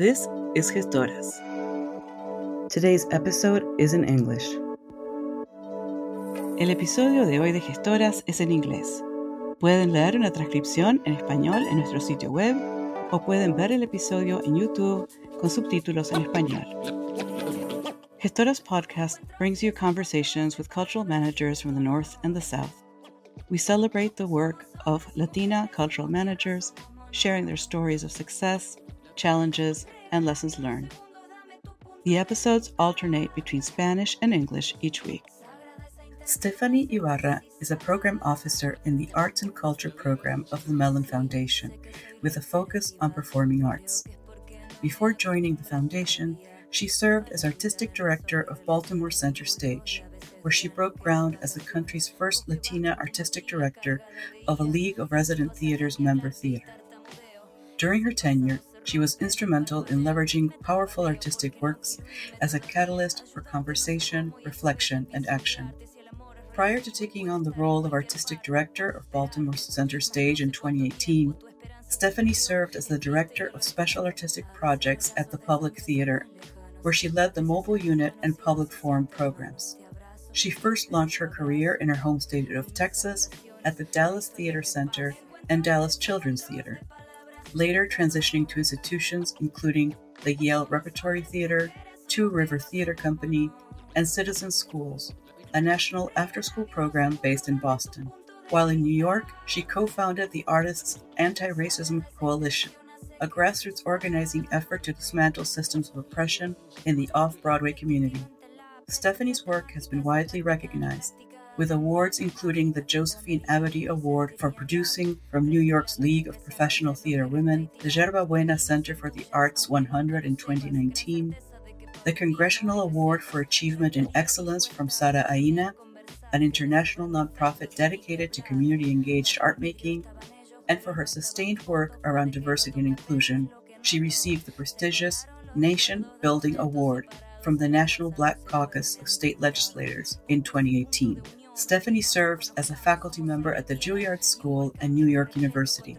This is Gestoras. Today's episode is in English. El episodio de hoy de Gestoras es en inglés. Pueden leer una transcripción en español en nuestro sitio web o pueden ver el episodio en YouTube con subtítulos en español. Gestoras Podcast brings you conversations with cultural managers from the North and the South. We celebrate the work of Latina cultural managers, sharing their stories of success, challenges, and lessons learned. The episodes alternate between Spanish and English each week. Stephanie Ybarra is a program officer in the Arts and Culture program of the Mellon Foundation, with a focus on performing arts. Before joining the foundation, she served as artistic director of Baltimore Center Stage, where she broke ground as the country's first Latina artistic director of a League of Resident Theaters member theater. During her tenure, she was instrumental in leveraging powerful artistic works as a catalyst for conversation, reflection, and action. Prior to taking on the role of artistic director of Baltimore Center Stage in 2018, Stephanie served as the director of special artistic projects at the Public Theater, where she led the mobile unit and public forum programs. She first launched her career in her home state of Texas at the Dallas Theater Center and Dallas Children's Theater, later transitioning to institutions including the Yale Repertory Theater, Two River Theater Company, and Citizen Schools, a national after school program based in Boston. While in New York, she co founded the Artists Anti Racism Coalition, a grassroots organizing effort to dismantle systems of oppression in the off Broadway community. Stephanie's work has been widely recognized, with awards including the Josephine Abady Award for Producing from New York's League of Professional Theater Women, the Yerba Buena Center for the Arts 100 in 2019, the Congressional Award for Achievement in Excellence from Sara Aina, an international nonprofit dedicated to community engaged art making, and for her sustained work around diversity and inclusion, she received the prestigious Nation Building Award from the National Black Caucus of State Legislators in 2018. Stephanie serves as a faculty member at the Juilliard School and New York University.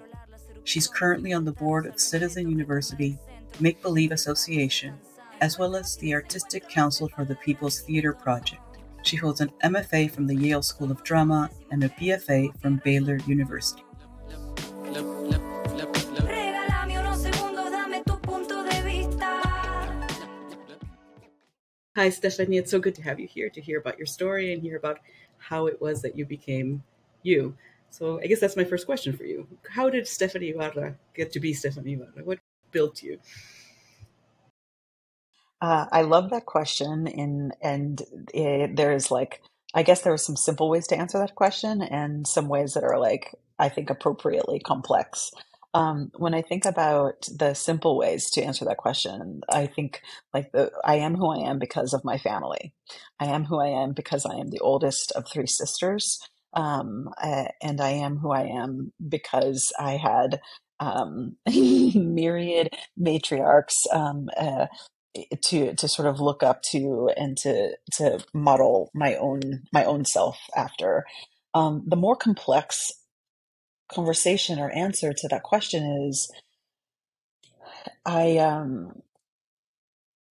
She's currently on the board of Citizen University Make Believe Association, as well as the Artistic Council for the People's Theater Project. She holds an MFA from the Yale School of Drama and a BFA from Baylor University. Hi, Stephanie. It's so good to have you here to hear about your story and hear about how it was that you became you. So, I guess that's my first question for you. How did Stephanie Ybarra get to be Stephanie Ybarra? What built you? Uh, I love that question, and and it, there's like I guess there are some simple ways to answer that question, and some ways that are like I think appropriately complex. Um, when I think about the simple ways to answer that question, I think like the I am who I am because of my family. I am who I am because I am the oldest of three sisters, um, uh, and I am who I am because I had um, myriad matriarchs um, uh, to to sort of look up to and to to model my own my own self after. Um, the more complex conversation or answer to that question is I um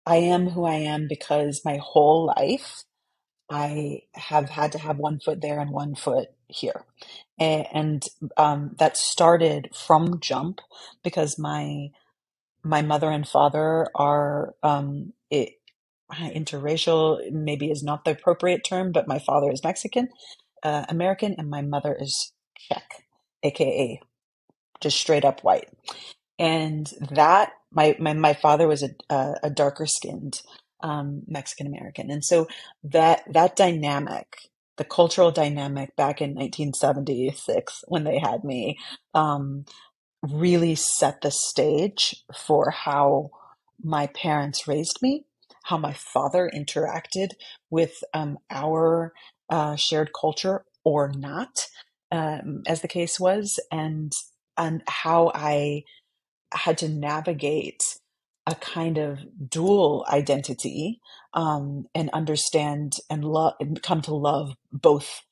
I am who I am because my whole life I have had to have one foot there and one foot here. And, and um, that started from jump because my my mother and father are um, it, interracial. Maybe is not the appropriate term, but my father is Mexican uh, American and my mother is Czech aka just straight up white. And that my my, my father was a, a, a darker skinned um, Mexican American, and so that that dynamic, the cultural dynamic back in 1976 when they had me, um, really set the stage for how my parents raised me, how my father interacted with um, our uh, shared culture or not, um, as the case was, and and how I had to navigate a kind of dual identity um, and understand and love and come to love both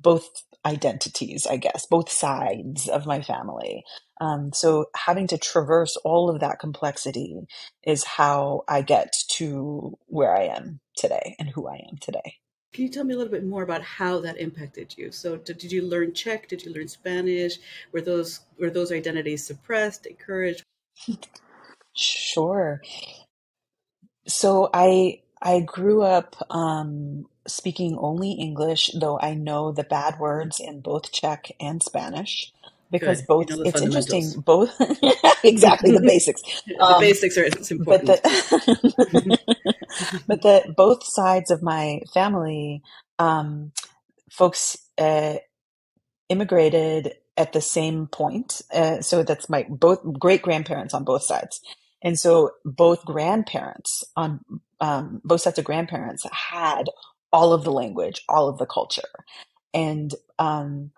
both identities, I guess, both sides of my family. Um, so having to traverse all of that complexity is how I get to where I am today and who I am today. Can you tell me a little bit more about how that impacted you? So, did, did you learn Czech? Did you learn Spanish? Were those were those identities suppressed, encouraged? Sure. So I I grew up um, speaking only English, though I know the bad words in both Czech and Spanish because Good. both You know it's interesting both exactly the basics the um, basics are it's but important. the but the both sides of my family um, folks uh, immigrated at the same point. Uh, so that's my both great grandparents on both sides. And so both grandparents on um, both sets of grandparents had all of the language, all of the culture. And um,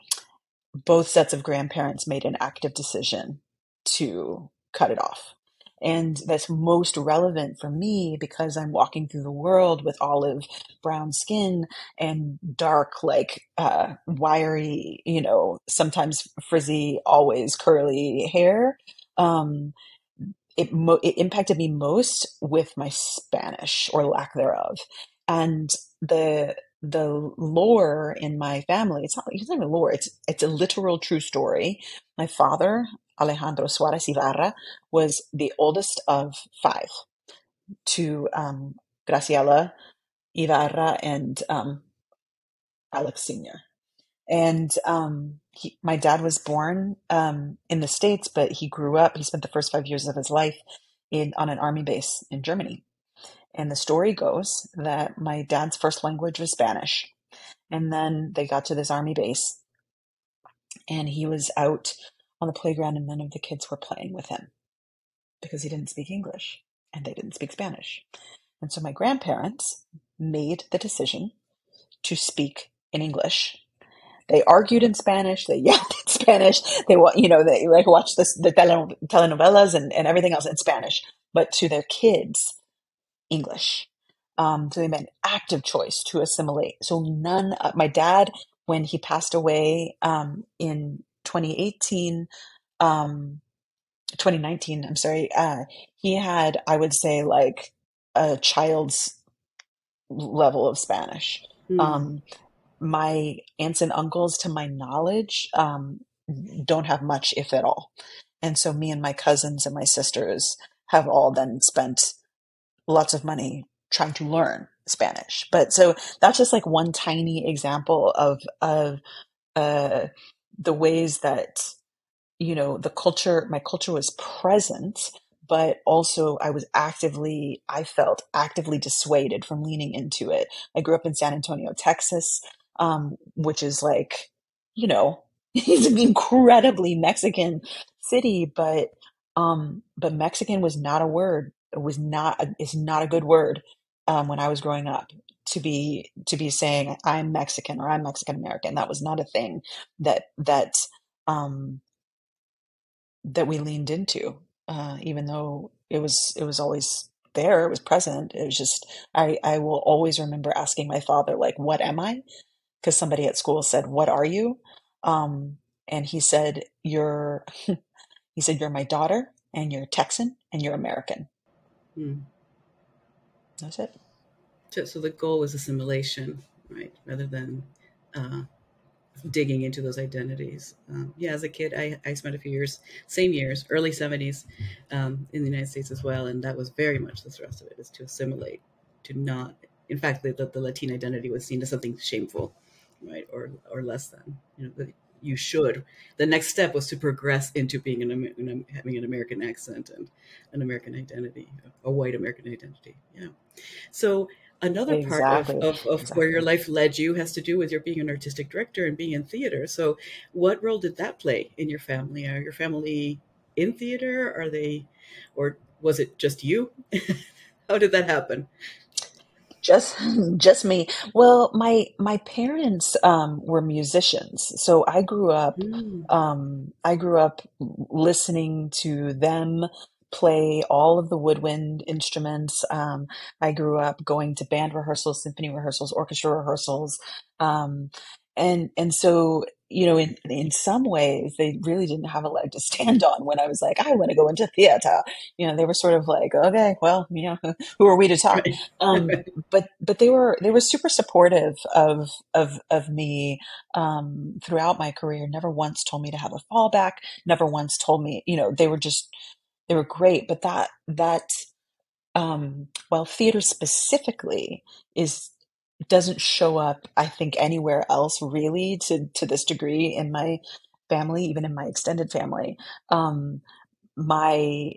both sets of grandparents made an active decision to cut it off. And that's most relevant for me because I'm walking through the world with olive brown skin and dark, like uh, wiry, you know, sometimes frizzy, always curly hair. Um, it, mo- it impacted me most with my Spanish or lack thereof. And the the lore in my family, it's not, it's not even lore, it's, it's a literal true story. My father, Alejandro Suarez Ybarra, was the oldest of five to um, Graciela, Ybarra, and um, Alex Sr. And um, he, my dad was born um, in the States, but he grew up, he spent the first five years of his life in on an army base in Germany. And the story goes that my dad's first language was Spanish. And then they got to this army base, and he was out on the playground, and none of the kids were playing with him because he didn't speak English and they didn't speak Spanish. And so my grandparents made the decision to speak in English. They argued in Spanish. They yelled in Spanish. They, you know, they like watched this, the telenovelas and, and everything else in Spanish. But to their kids, English. Um, so they made an active choice to assimilate. So none, of, my dad, when he passed away um, in 2018, um, 2019, I'm sorry, uh, he had, I would say, like a child's level of Spanish. Hmm. Um, my aunts and uncles, to my knowledge, um, don't have much, if at all. And so me and my cousins and my sisters have all then spent lots of money trying to learn Spanish. But so that's just like one tiny example of of uh, the ways that you know the culture. My culture was present, but also I was actively. I felt actively dissuaded from leaning into it. I grew up in San Antonio, Texas, um, which is like you know it's an incredibly Mexican city, but um, but Mexican was not a word. It was not a, is not a good word um, when I was growing up to be to be saying I'm Mexican or I'm Mexican American. That was not a thing that that um, that we leaned into, uh, even though it was it was always there. It was present. It was just I I will always remember asking my father like, "What am I?" Because somebody at school said, "What are you?" Um, and he said, "You're." he said, "You're my daughter, and you're Texan, and you're American." Hmm. That's it. So, so the goal was assimilation, right, rather than uh, digging into those identities. Um, yeah, as a kid, I, I spent a few years, same years, early 70s, um, in the United States as well. And that was very much the thrust of it is to assimilate, to not, in fact, the, the, the Latin identity was seen as something shameful, right, or, or less than. You know, you should. The next step was to progress into being an, an having an American accent and an American identity, a white American identity. Yeah. So another part of, Exactly. of, of where your life led you has to do with your being an artistic director and being in theater. So what role did that play in your family? Are your family in theater? Are they, or was it just you? How did that happen? Just just me. Well, my my parents um, were musicians, so I grew up Mm, um, I grew up listening to them play all of the woodwind instruments. Um, I grew up going to band rehearsals, symphony rehearsals, orchestra rehearsals, um, and and so you know, in in some ways, they really didn't have a leg to stand on when I was like, I want to go into theater. You know, they were sort of like, okay, well, you know, who are we to talk? Um, but but they were they were super supportive of of of me um, throughout my career. Never once told me to have a fallback. Never once told me, you know, they were just they were great. But that that um, well, theater specifically is doesn't show up, I think, anywhere else really to to this degree in my family, even in my extended family. Um, my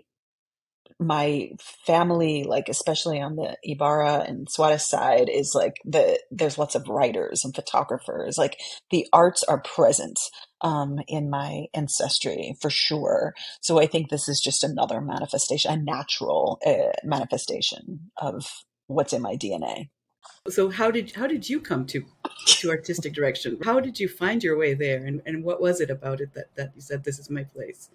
my family, like especially on the Ybarra and Suarez side, is like the there's lots of writers and photographers. Like the arts are present um, in my ancestry for sure. So I think this is just another manifestation, a natural uh, manifestation of what's in my DNA. So how did how did you come to to artistic direction? How did you find your way there, and, and what was it about it that, that you said this is my place?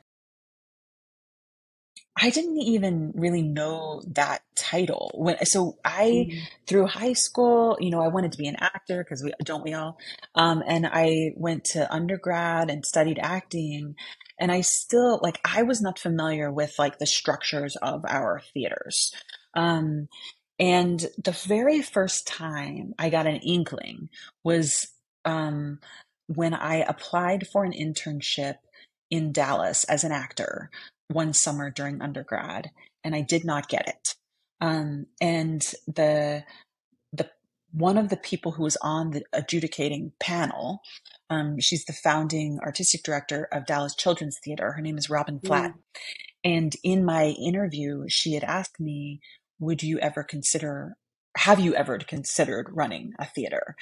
I didn't even really know that title when so I Mm. through high school, you know, I wanted to be an actor because we don't we all um and I went to undergrad and studied acting and I still like I was not familiar with like the structures of our theaters. Um and the very first time I got an inkling was um when I applied for an internship in Dallas as an actor one summer during undergrad, and I did not get it. Um, and the the one of the people who was on the adjudicating panel, um, she's the founding artistic director of Dallas Children's Theater. Her name is Robyn Flatt. Mm. And in my interview, she had asked me, "Would you ever consider? Have you ever considered running a theater?"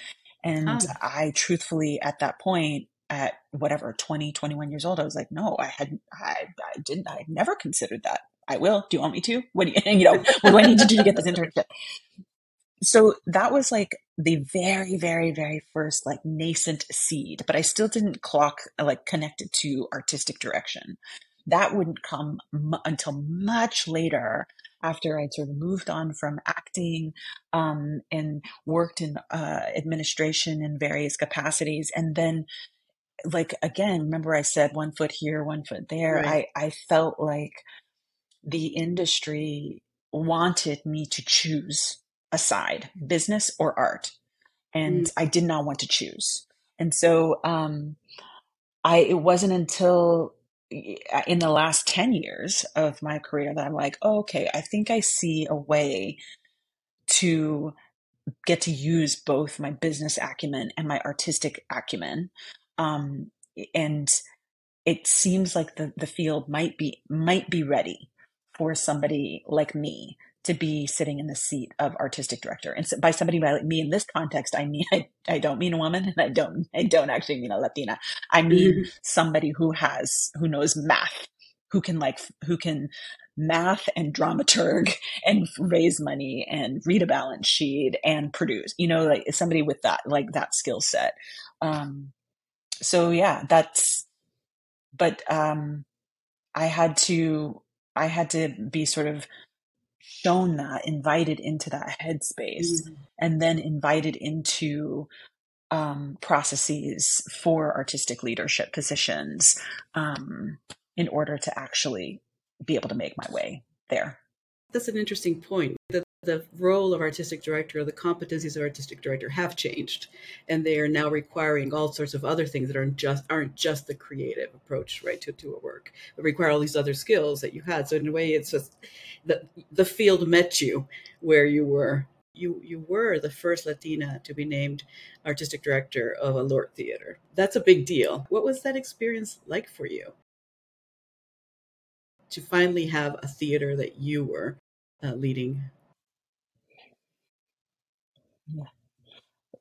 And Ah, I truthfully, at that point, at whatever 20 21 years old i was like no i hadn't i, I didn't i never considered that. I will. Do you want me to? What do you you know what do i need to do to get this internship? So that was like the very very very first like nascent seed but i still didn't clock like connected to artistic direction that wouldn't come m- until much later after i'd sort of moved on from acting um, and worked in uh, administration in various capacities and then like again remember i said one foot here one foot there right. i i felt like the industry wanted me to choose a side business or art and Mm. i did not want to choose and so um i it wasn't until in the last 10 years of my career that i'm like oh, okay i think i see a way to get to use both my business acumen and my artistic acumen. Um, and it seems like the, the field might be might be ready for somebody like me to be sitting in the seat of artistic director. And so by somebody like me in this context i mean I, I don't mean a woman and i don't i don't actually mean a latina. I mean Mhm. somebody who has who knows math who can like who can math and dramaturg and raise money and read a balance sheet and produce you know like somebody with that like that skill set. Um so yeah that's but um i had to i had to be sort of shown that invited into that headspace Mm. and then invited into um processes for artistic leadership positions um in order to actually be able to make my way there That's an interesting point. The, the role of artistic director, or the competencies of artistic director, have changed, and they are now requiring all sorts of other things that aren't just aren't just the creative approach, right, to, to a work, but require all these other skills that you had. So in a way, it's just the the field met you where you were. You you were the first Latina to be named artistic director of a LORT theater. That's a big deal. What was that experience like for you? To finally have a theater that you were uh, leading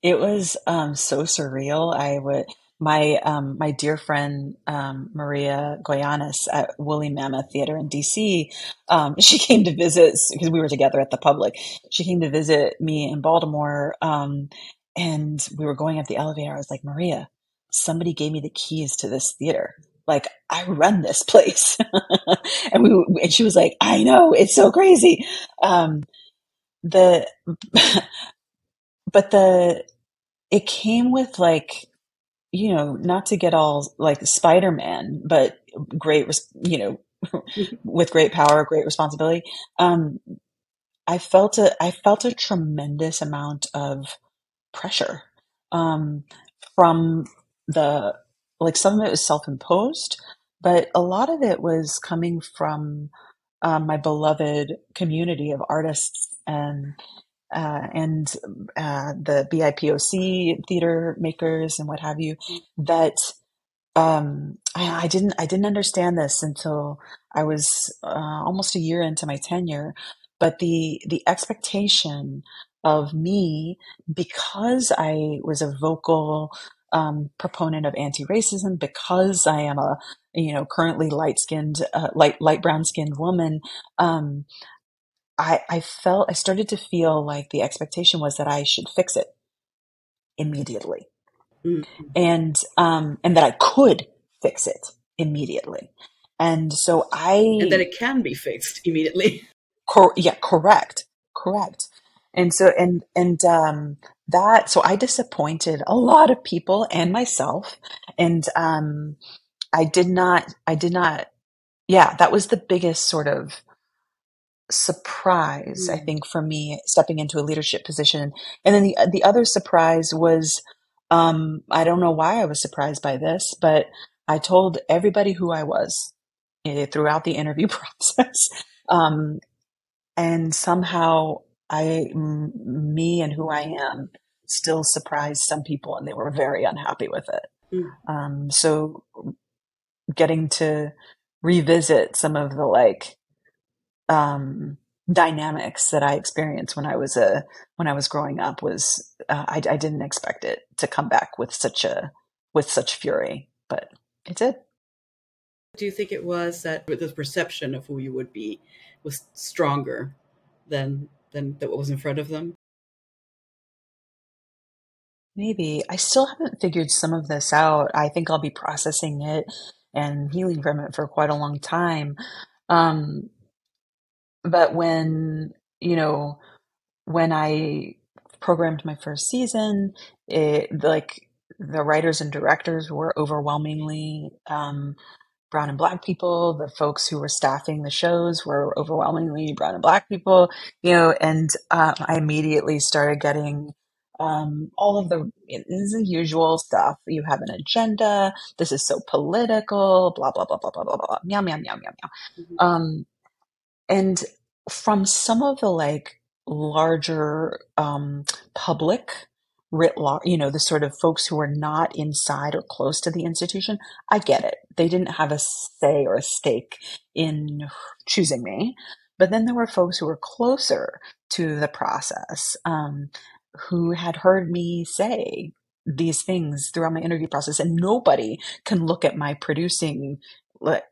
It was um, so surreal. I would my um, my dear friend um, Maria Goyanes at Woolly Mammoth Theater in DC. Um, she came to visit because we were together at the Public. She came to visit me in Baltimore, um, and we were going up the elevator. I was like, Maria, somebody gave me the keys to this theater. Like I run this place, and we and she was like, I know it's so crazy. Um, the but the it came with like you know, not to get all like Spider Man, but great, you know, with great power, great responsibility. Um, I felt a I felt a tremendous amount of pressure um, from the like some of it was self imposed, but a lot of it was coming from um, my beloved community of artists and uh, and uh, the BIPOC theater makers and what have you that um, I, I, didn't I didn't understand this until I was uh, almost a year into my tenure, but the the expectation of me because I was a vocal um, proponent of anti-racism because I am a you know currently light skinned uh, light light brown skinned woman um, I, I felt I started to feel like the expectation was that I should fix it immediately. Mm-hmm. and um, and that I could fix it immediately. And so I and that it can be fixed immediately. Cor- yeah correct. Correct. And so and and um that so i disappointed a lot of people and myself. And um i did not i did not yeah that was the biggest sort of surprise mm. i think for me stepping into a leadership position and then the the other surprise was um i don't know why i was surprised by this but i told everybody who i was eh, throughout the interview process um and somehow I, m- me and who I am still surprised some people and they were very unhappy with it. Mm. Um, so getting to revisit some of the like, um, dynamics that I experienced when I was a, when I was growing up was, uh, I, I didn't expect it to come back with such a, with such fury, but it did. Do you think it was that the perception of who you would be was stronger than than that what was in front of them? Maybe. I still haven't figured some of this out. I think I'll be processing it and healing from it for quite a long time. Um, but when, you know, when I programmed my first season, it like the writers and directors were overwhelmingly um, brown and black people. The folks who were staffing the shows were overwhelmingly brown and black people, you know, and um, I immediately started getting um, all of the, the usual stuff. You have an agenda. This is so political, blah, blah, blah, blah, blah, blah, blah, meow, meow, meow, meow, meow. Mm-hmm. Um, and from some of the like larger um, public writ large, you know, the sort of folks who are not inside or close to the institution, I get it. They didn't have a say or a stake in choosing me. But then there were folks who were closer to the process, um, who had heard me say these things throughout my interview process, and nobody can look at my producing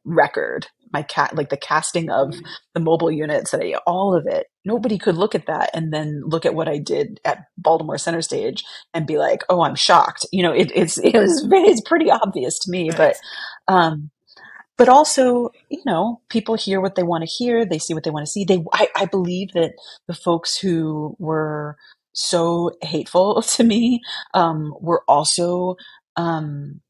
record my cat like the casting of mm-hmm. the mobile units all of it nobody could look at that and then look at what i did at baltimore center stage and be like oh i'm shocked. You know it, it's it was it's pretty obvious to me but um but also you know people hear what they want to hear they see what they want to see they I, I believe that the folks who were so hateful to me um were also um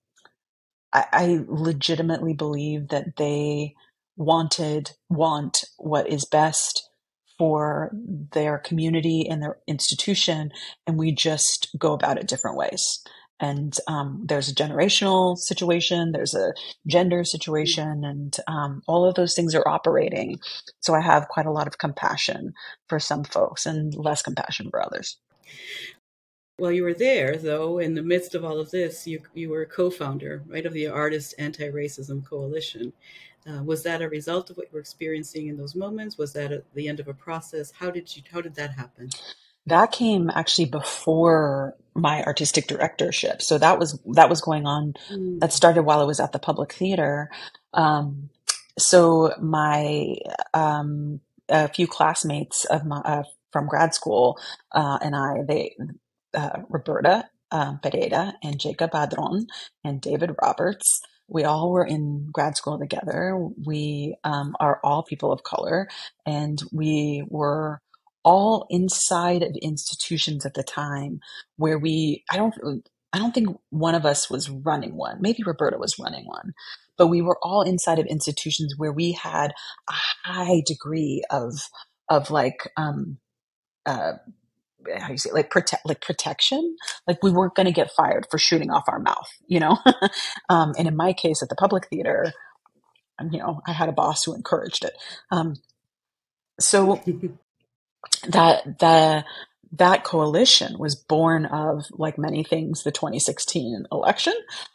I, I legitimately believe that they wanted, want what is best for their community and their institution, and we just go about it different ways. And um, there's a generational situation, there's a gender situation, and um, all of those things are operating. So I have quite a lot of compassion for some folks and less compassion for others. While you were there, though, in the midst of all of this, you you were a co-founder, right, of the Artist Anti-Racism Coalition. Uh, was that a result of what you were experiencing in those moments? Was that at the end of a process? How did you? How did that happen? That came actually before my artistic directorship. So that was that was going on. Mm. That started while I was at the Public Theater. Um, so my um, a few classmates of my uh, from grad school uh, and I they uh, Roberta um, Pereira and Jacob Padron and David Roberts. We all were in grad school together. We um, are all people of color, and we were all inside of institutions at the time where we, I don't, I don't think one of us was running one. Maybe Roberta was running one, but we were all inside of institutions where we had a high degree of of like um, uh, how do you say like protect like protection? Like we weren't going to get fired for shooting off our mouth you know? Um, and in my case at the public theater you know i had a boss who encouraged it. Um, so that the that coalition was born of, like many things, the 2016 election.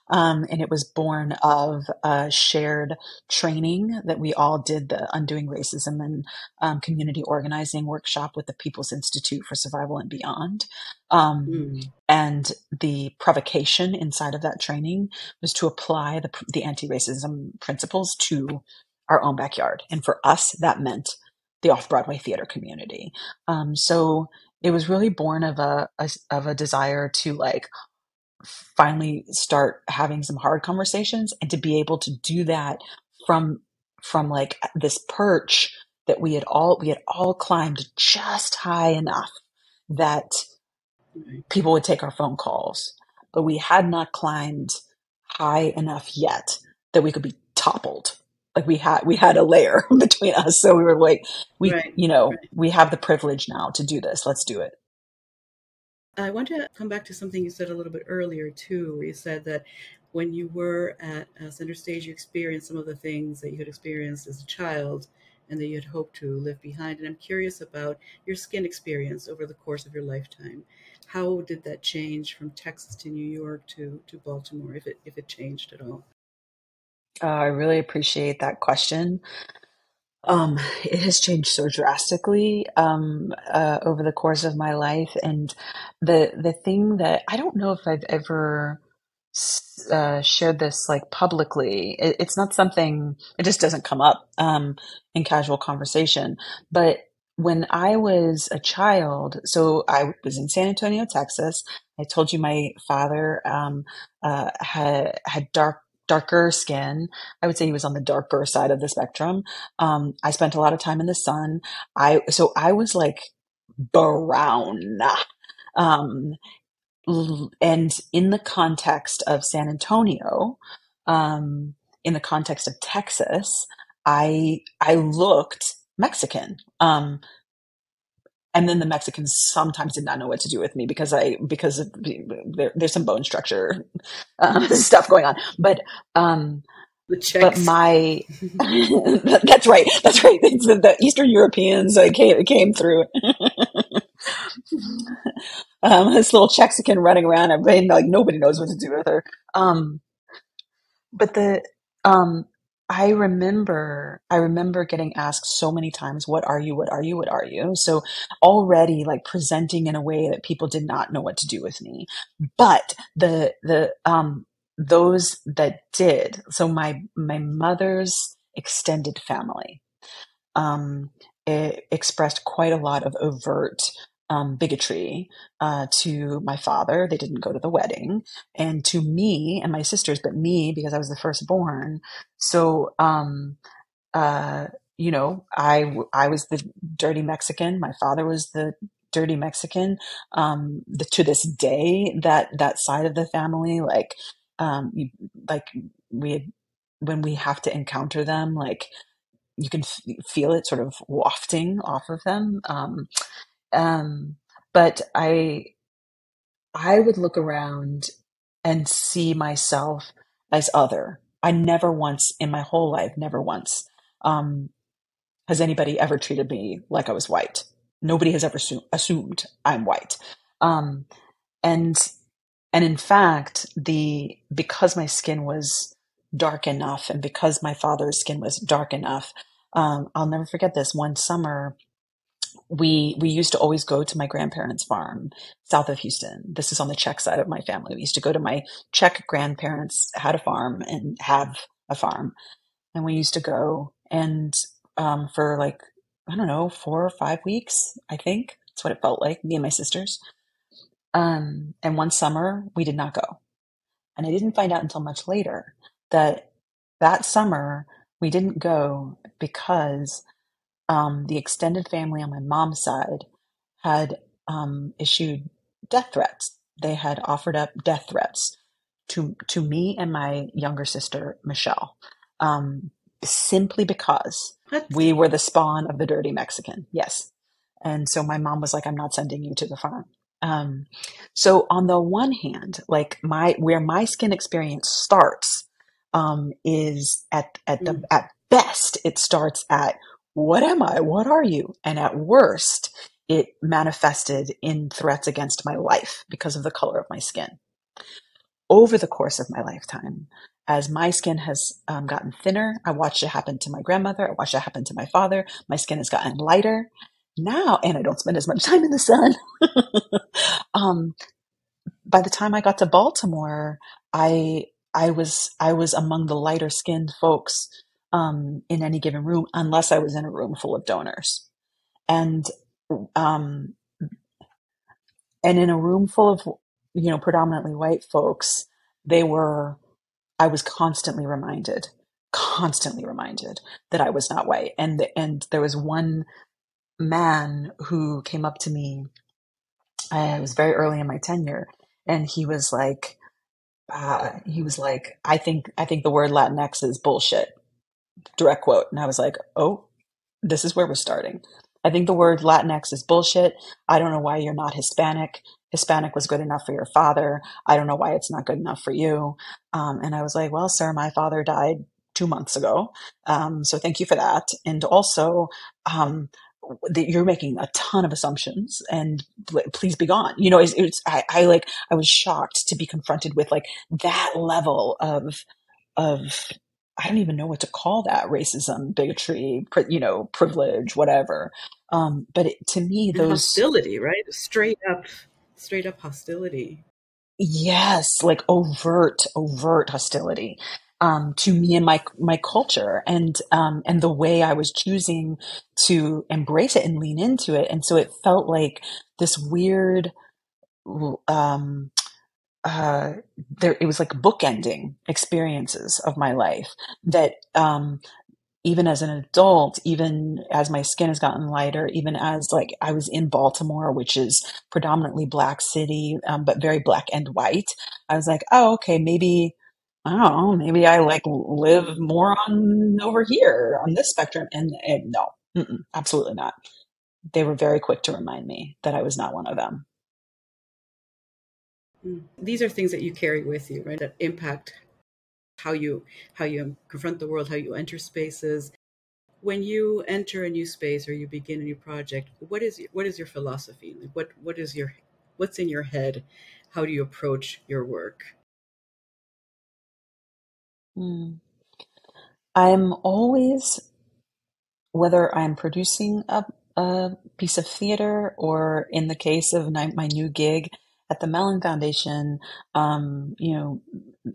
Um, and it was born of a shared training that we all did the Undoing Racism and um, Community Organizing workshop with the People's Institute for Survival and Beyond. Um, mm. And the provocation inside of that training was to apply the, the anti racism principles to our own backyard. And for us, that meant the off Broadway theater community. Um, so it was really born of a, a of a desire to like finally start having some hard conversations and to be able to do that from from like this perch that we had all we had all climbed just high enough that people would take our phone calls but we had not climbed high enough yet that we could be toppled like we had we had a layer between us. So we were like we right, you know right. we have the privilege now to do this. Let's do it. I want to come back to something you said a little bit earlier too. Where you said that when you were at uh, center stage you experienced some of the things that you had experienced as a child and that you had hoped to live behind. And i'm curious about your skin experience over the course of your lifetime. How did that change from texas to new york to, to baltimore if it if it changed at all uh, I really appreciate that question. Um, it has changed so drastically um, uh, over the course of my life, and the the thing that I don't know if I've ever uh, shared this like publicly. It, it's not something. It just doesn't come up um, in casual conversation. But when I was a child, so I was in San Antonio, Texas. I told you my father um, uh, had had dark darker skin. I would say he was on the darker side of the spectrum. Um, I spent a lot of time in the sun. I so I was like brown. Um, and in the context of San Antonio, um, in the context of Texas, I I looked Mexican. Um, and then the Mexicans sometimes did not know what to do with me because I because of, there, there's some bone structure uh, stuff going on. But um, but my that's right, that's right. The, the Eastern Europeans uh, came came through. um, this little Mexican running around and like nobody knows what to do with her. Um, but the um, I remember, I remember getting asked so many times, what are you? What are you? What are you? So already like presenting in a way that people did not know what to do with me. But the, the, um, those that did, so my, my mother's extended family, um, expressed quite a lot of overt um, bigotry uh, to my father. They didn't go to the wedding, and to me and my sisters, but me because I was the firstborn. So, um, uh, you know, I I was the dirty Mexican. My father was the dirty Mexican. Um, the, to this day, that that side of the family, like, um, like we when we have to encounter them, like you can f- feel it sort of wafting off of them. Um, um, but I, I would look around and see myself as other. I never once in my whole life, never once, um, has anybody ever treated me like I was white. Nobody has ever su- assumed I'm white. Um, and, and in fact, the, because my skin was dark enough and because my father's skin was dark enough, um, I'll never forget this one summer we we used to always go to my grandparents' farm south of Houston. This is on the Czech side of my family. We used to go to my Czech grandparents had a farm and have a farm, and we used to go and um, for like I don't know four or five weeks. I think that's what it felt like. Me and my sisters. Um, and one summer we did not go, and I didn't find out until much later that that summer we didn't go because um, the extended family on my mom's side had um, issued death threats they had offered up death threats to to me and my younger sister Michelle, um, simply because What? we were the spawn of the dirty Mexican. Yes, and so my mom was like, "I'm not sending you to the farm." Um, so on the one hand, like my where my skin experience starts um, is at at the Mm. at best it starts at what am I? What are you? And at worst, it manifested in threats against my life because of the color of my skin. Over the course of my lifetime, as my skin has um, gotten thinner, I watched it happen to my grandmother. I watched it happen to my father. My skin has gotten lighter now, and I don't spend as much time in the sun. um, by the time I got to Baltimore, I I was I was among the lighter skinned folks um, in any given room, unless I was in a room full of donors, and um, and in a room full of you know predominantly white folks, they were I was constantly reminded, constantly reminded that I was not white, and and there was one man who came up to me. I was very early in my tenure, and he was like uh, he was like, I think I think the word Latinx is bullshit. Direct quote. And I was like, oh, this is where we're starting. I think the word Latinx is bullshit. I don't know why you're not Hispanic. Hispanic was good enough for your father. I don't know why it's not good enough for you. Um, and I was like, well, sir, my father died two months ago. Um, so thank you for that. And also, um, that you're making a ton of assumptions and please be gone. You know, it's, it's I, I like, I was shocked to be confronted with like that level of, of, I don't even know what to call that racism, bigotry, pri- you know, privilege, whatever. Um, but it, to me, And those, hostility, right? Straight up, straight up hostility. yes, like overt, overt hostility. Um, to me and my my culture and um, and the way I was choosing to embrace it and lean into it, and so it felt like this weird um, uh, there it was like bookending experiences of my life that um, even as an adult, even as my skin has gotten lighter, even as like I was in Baltimore, which is predominantly black city, um, but very black and white, I was like, oh, okay, maybe I don't know, maybe I like live more on over here on this spectrum, and, and no, absolutely not. They were very quick to remind me that I was not one of them. Mm. These are things that you carry with you, right? That impact how you how you confront the world, how you enter spaces. When you enter a new space or you begin a new project, what is what is your philosophy? Like what what is your what's in your head? How do you approach your work? Mm. I'm always, whether I'm producing a, a piece of theater or in the case of my new gig at the Mellon Foundation, um, you know,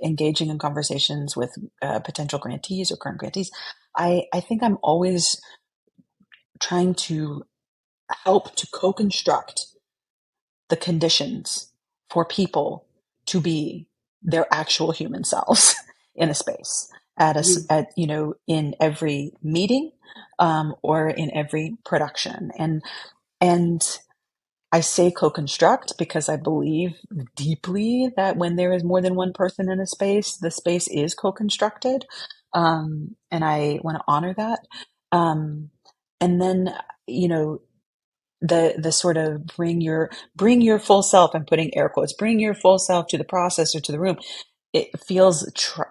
engaging in conversations with uh, potential grantees or current grantees, I, I think I'm always trying to help to co-construct the conditions for people to be their actual human selves in a space at a Mm. at you know in every meeting um, or in every production and and I say co-construct because I believe deeply that when there is more than one person in a space, the space is co-constructed, um, and I want to honor that. Um, and then you know the the sort of bring your bring your full self. I'm putting air quotes. Bring your full self to the process or to the room. It feels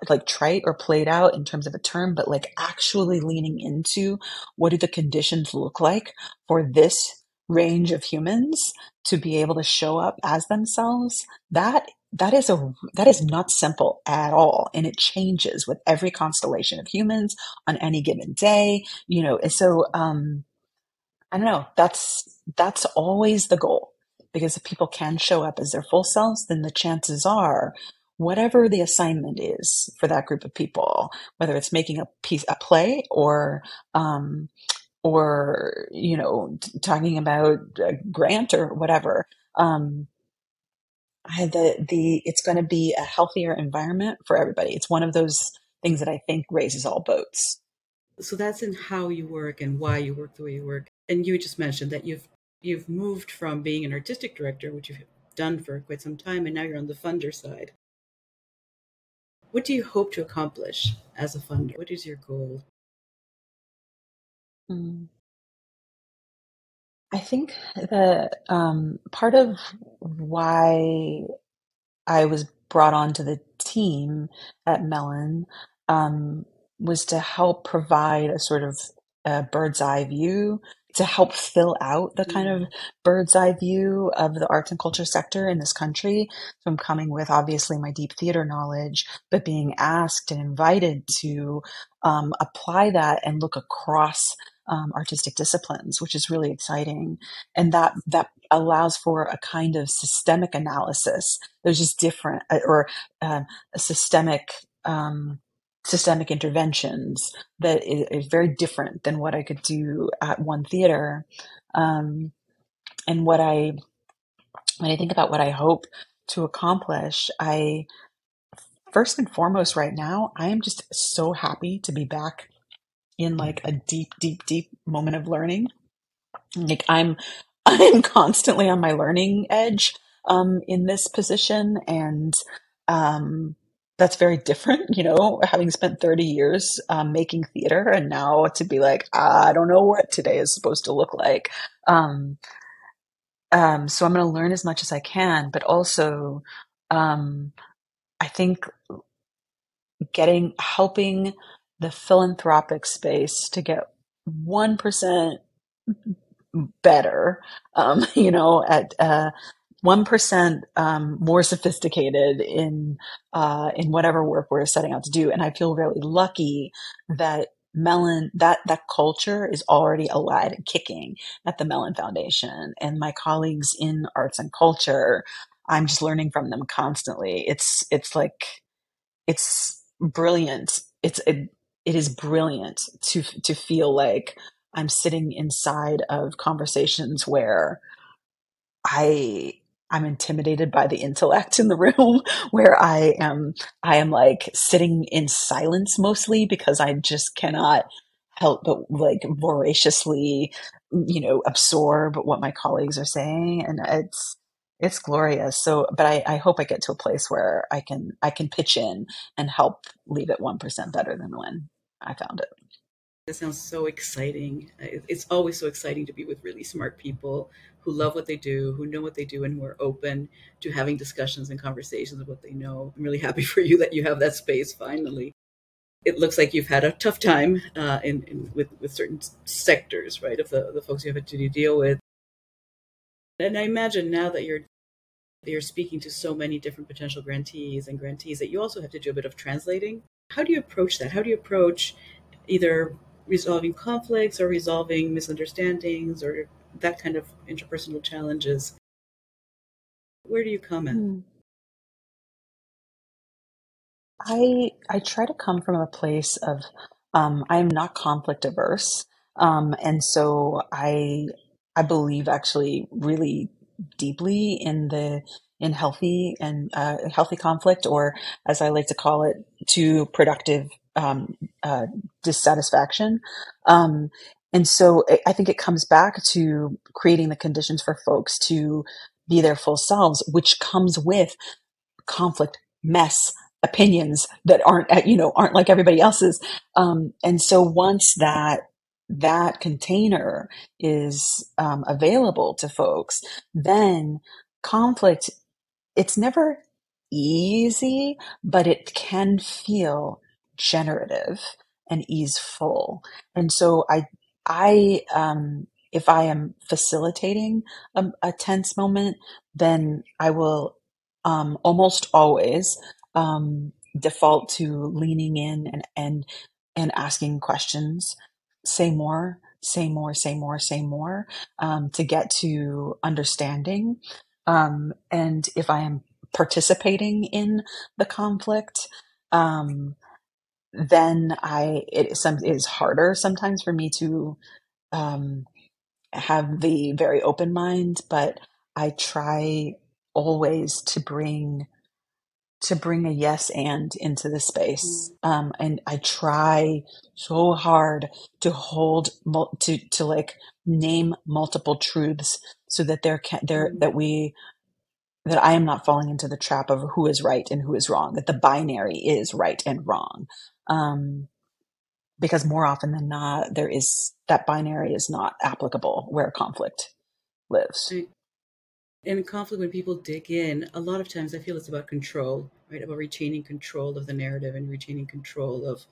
like trite or played out in terms of a term, but like actually leaning into what do the conditions look like for this range of humans to be able to show up as themselves. That that is a that is not simple at all, and it changes with every constellation of humans on any given day. You know, so um, I don't know. That's that's always the goal because if people can show up as their full selves, then the chances are, whatever the assignment is for that group of people, whether it's making a piece, a play, or um, or you know, t- talking about a grant or whatever, um, I, the the it's going to be a healthier environment for everybody. It's one of those things that I think raises all boats. So that's in how you work and why you work the way you work. And you just mentioned that you've you've moved from being an artistic director, which you've done for quite some time, and now you're on the funder side. What do you hope to accomplish as a funder? What is your goal? Mm. I think that um, part of why I was brought onto the team at Mellon um, was to help provide a sort of a bird's eye view to help fill out the kind of bird's eye view of the arts and culture sector in this country. So I'm coming with obviously my deep theater knowledge, but being asked and invited to um, apply that and look across um, artistic disciplines, which is really exciting, and that that allows for a kind of systemic analysis. There's just different uh, or uh, a systemic. Um, systemic interventions that is, is, very different than what I could do at one theater. Um, and what I, when I think about what I hope to accomplish, I, first and foremost, right now, I am just so happy to be back in like a deep, deep, deep moment of learning. Like I'm, I'm constantly on my learning edge um, in this position, and um, that's very different, you know, having spent 30 years um, making theater and now to be like, ah, I don't know what today is supposed to look like. Um, um, so I'm going to learn as much as I can, but also, um, I think getting, helping the philanthropic space to get 1% better, um, you know, at, uh, one percent um, more sophisticated in uh, in whatever work we're setting out to do, and I feel really lucky that Mellon that that culture is already alive and kicking at the Mellon Foundation, and my colleagues in arts and culture. I'm just learning from them constantly. It's it's like it's brilliant. It's it, it is brilliant to to feel like I'm sitting inside of conversations where I I'm intimidated by the intellect in the room where I am I am like sitting in silence mostly because I just cannot help but like voraciously you know absorb what my colleagues are saying and it's it's glorious. So but I, I hope I get to a place where I can I can pitch in and help leave it one percent better than when I found it. That sounds so exciting. It's always so exciting to be with really smart people who love what they do, who know what they do, and who are open to having discussions and conversations of what they know. I'm really happy for you that you have that space finally. It looks like you've had a tough time uh, in, in, with, with certain sectors, right, of the, the folks you have to deal with. And I imagine now that you're you're speaking to so many different potential grantees and grantees that you also have to do a bit of translating. How do you approach that? How do you approach either resolving conflicts or resolving misunderstandings or that kind of interpersonal challenges. Where do you come in? Hmm. I I try to come from a place of um, I am not conflict averse, um, and so I I believe actually really deeply in the in healthy and uh, healthy conflict, or as I like to call it, to productive um, uh, dissatisfaction. Um, and so I think it comes back to creating the conditions for folks to be their full selves, which comes with conflict, mess, opinions that aren't, you know, aren't like everybody else's. Um, and so once that that container is um, available to folks, then conflict, it's never easy, but it can feel generative and easeful. And so I I, um, if I am facilitating a, a tense moment, then I will um, almost always um, default to leaning in and and and asking questions. Say more, say more, say more, say more um, to get to understanding. Um, and if I am participating in the conflict, um, then I it is some it is harder sometimes for me to um, have the very open mind, but I try always to bring to bring a yes and into the space mm. um, and i try so hard to hold to to like name multiple truths so that there can there mm. that we that I am not falling into the trap of who is right and who is wrong, that the binary is right and wrong. Um, because more often than not, there is that binary is not applicable where conflict lives. Right. In conflict, when people dig in, a lot of times I feel it's about control, right? About retaining control of the narrative and retaining control of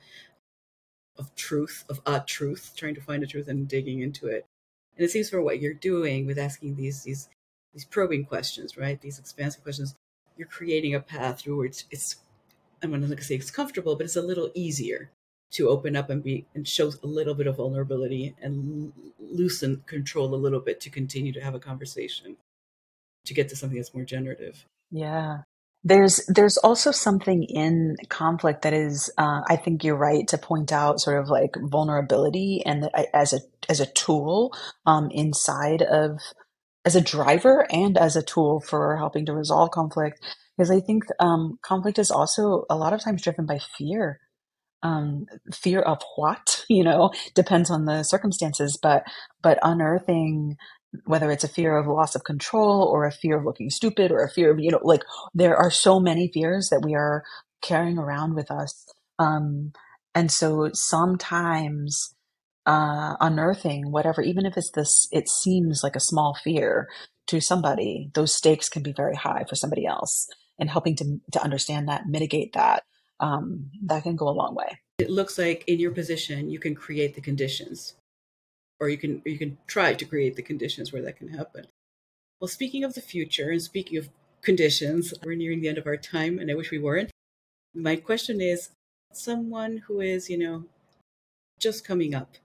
of truth, of a truth, trying to find a truth and digging into it. And it seems for what you're doing with asking these these these probing questions, right? These expansive questions, you're creating a path through which it's I'm going to say it's comfortable, but it's a little easier to open up and be and show a little bit of vulnerability and loosen control a little bit to continue to have a conversation to get to something that's more generative. Yeah. There's there's also something in conflict that is, uh, I think you're right to point out sort of like vulnerability and the, as a as a tool um, inside of as a driver and as a tool for helping to resolve conflict. Because I think um, conflict is also a lot of times driven by fear um, fear of what you know depends on the circumstances but but unearthing whether it's a fear of loss of control or a fear of looking stupid or a fear of you know like there are so many fears that we are carrying around with us um, and so sometimes uh, unearthing whatever even if it's this it seems like a small fear to somebody those stakes can be very high for somebody else and helping to, to understand that mitigate that um, that can go a long way. It looks like in your position, you can create the conditions, or you can you can try to create the conditions where that can happen. Well, speaking of the future and speaking of conditions, we're nearing the end of our time, and I wish we weren't. My question is, someone who is you know just coming up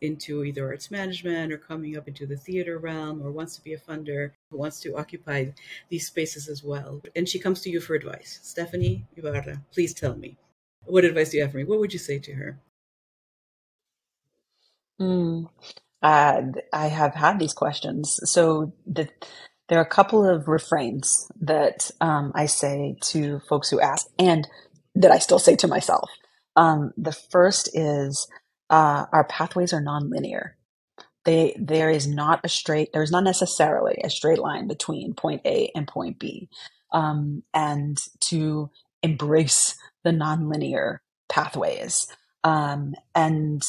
into either arts management or coming up into the theater realm or wants to be a funder, who wants to occupy these spaces as well. And she comes to you for advice. Stephanie Ybarra, please tell me. What advice do you have for me? What would you say to her? Mm, uh, I have had these questions. So the, there are a couple of refrains that um, I say to folks who ask, and that I still say to myself. Um, the first is uh, our pathways are nonlinear. They, there is not a straight, there's not necessarily a straight line between point A and point B. Um, and to embrace the nonlinear pathways. Um, and,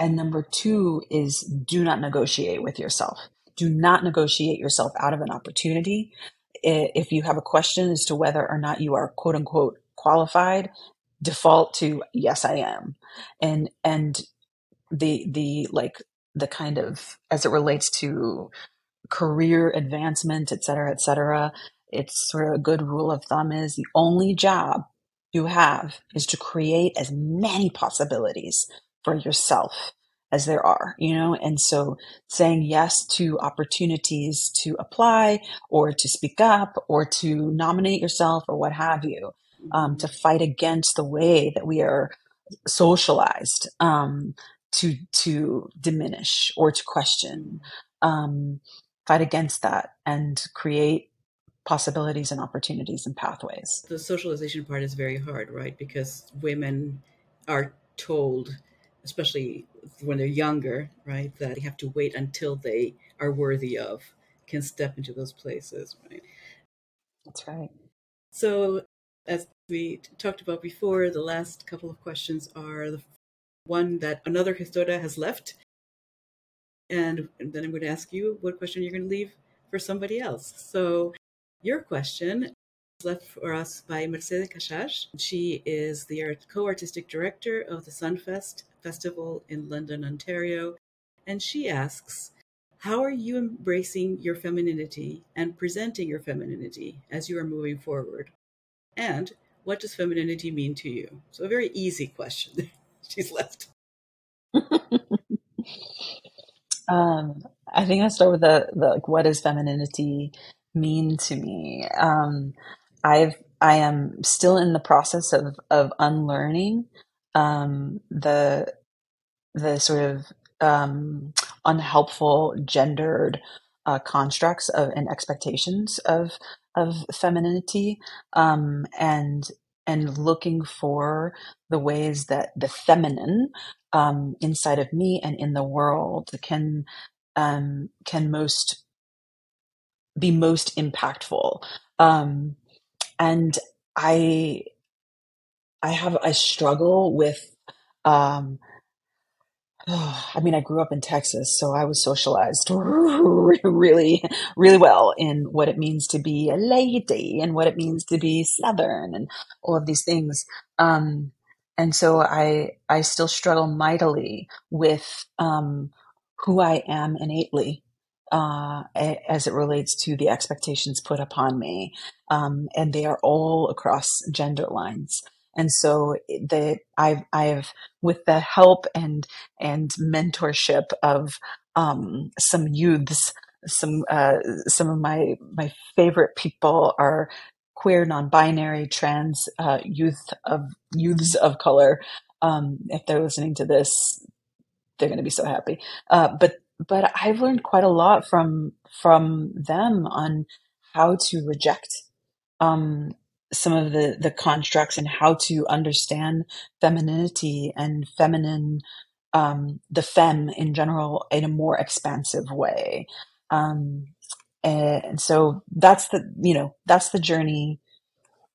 and number two is do not negotiate with yourself. Do not negotiate yourself out of an opportunity. If you have a question as to whether or not you are quote unquote qualified, default to yes i am and and the the like the kind of as it relates to career advancement et cetera et cetera it's sort of a good rule of thumb is the only job you have is to create as many possibilities for yourself as there are, you know? And so saying yes to opportunities to apply or to speak up or to nominate yourself or what have you um, to fight against the way that we are socialized um, to to diminish or to question. Um, fight against that and create possibilities and opportunities and pathways. The socialization part is very hard, right? Because women are told, especially when they're younger, right, that they have to wait until they are worthy of, can step into those places, right? That's right. So as we talked about before, the last couple of questions are the one that another gestora has left. And, then I'm going to ask you what question you're going to leave for somebody else. So, your question is left for us by Mercedes Cachash. She is the co artistic director of the Sunfest Festival in London, Ontario. And she asks, how are you embracing your femininity and presenting your femininity as you are moving forward? And what does femininity mean to you? So, a very easy question. She's left. um, I think I start with the, the like, what does femininity mean to me? Um, I've I am still in the process of of unlearning um, the the sort of um, unhelpful gendered uh, constructs of and expectations of of femininity um, and and looking for the ways that the feminine um, inside of me and in the world can um, can most be most impactful. Um, and I, I have a struggle with, um, I mean, I grew up in Texas, so I was socialized really, really well in what it means to be a lady and what it means to be Southern and all of these things. Um, and so I, I still struggle mightily with um, who I am innately uh, as it relates to the expectations put upon me, um, and they are all across gender lines. And so the I've I've with the help and and mentorship of um, some youths, some uh, some of my my favorite people are queer, non-binary, trans uh, youth of youths of color. Um, if they're listening to this, they're going to be so happy. Uh, but but I've learned quite a lot from from them on how to reject um, some of the the constructs and how to understand femininity and feminine um, the femme in general in a more expansive way. Um, and so that's the you know that's the journey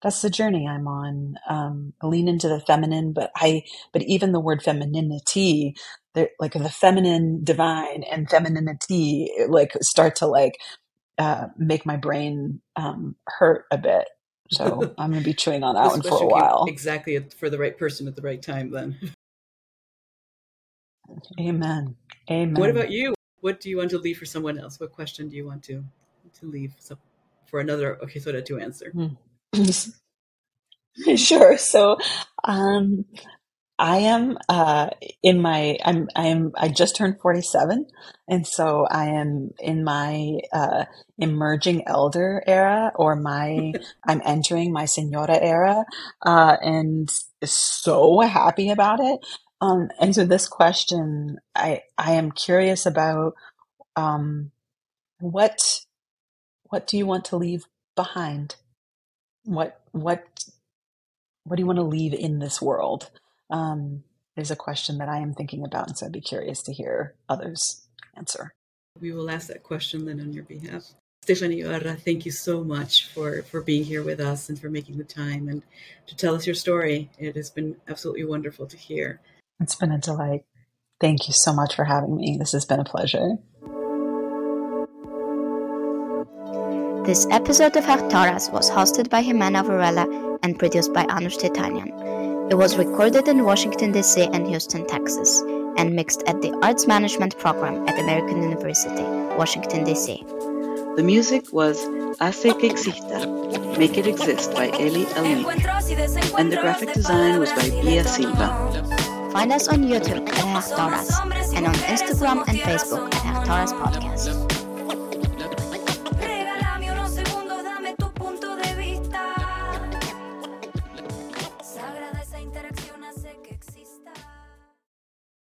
that's the journey i'm on. Um, lean into the feminine but i but even the word femininity like the feminine divine and femininity like start to like uh, make my brain um, hurt a bit so I'm going to be chewing on that one for a while. Exactly for the right person at the right time, then. Amen. Amen. What about you? What do you want to leave for someone else? What question do you want to to leave so, for another okay so to answer? sure. So, um, I am uh, in my I'm I am I just turned 47 and so I am in my uh, emerging elder era or my I'm entering my senora era uh, and so happy about it. Um, and so this question I I am curious about um, what what do you want to leave behind? What what what do you want to leave in this world? Um, is a question that I am thinking about, and so I'd be curious to hear others answer. We will ask that question then on your behalf. Stephanie Ybarra, thank you so much for, for being here with us and for making the time and to tell us your story. It has been absolutely wonderful to hear. It's been a delight. Thank you so much for having me. This has been a pleasure. This episode of Gestoras was hosted by Jimena Varela and produced by Anush Titanian. It was recorded in Washington, D.C. and Houston, Texas, and mixed at the Arts Management Program at American University, Washington, D.C. The music was Hace que exista, Make It Exist by Eli Elmi, and the graphic design was by Bia Silva. Find us on YouTube at Gestoras and on Instagram and Facebook at Gestoras Podcast.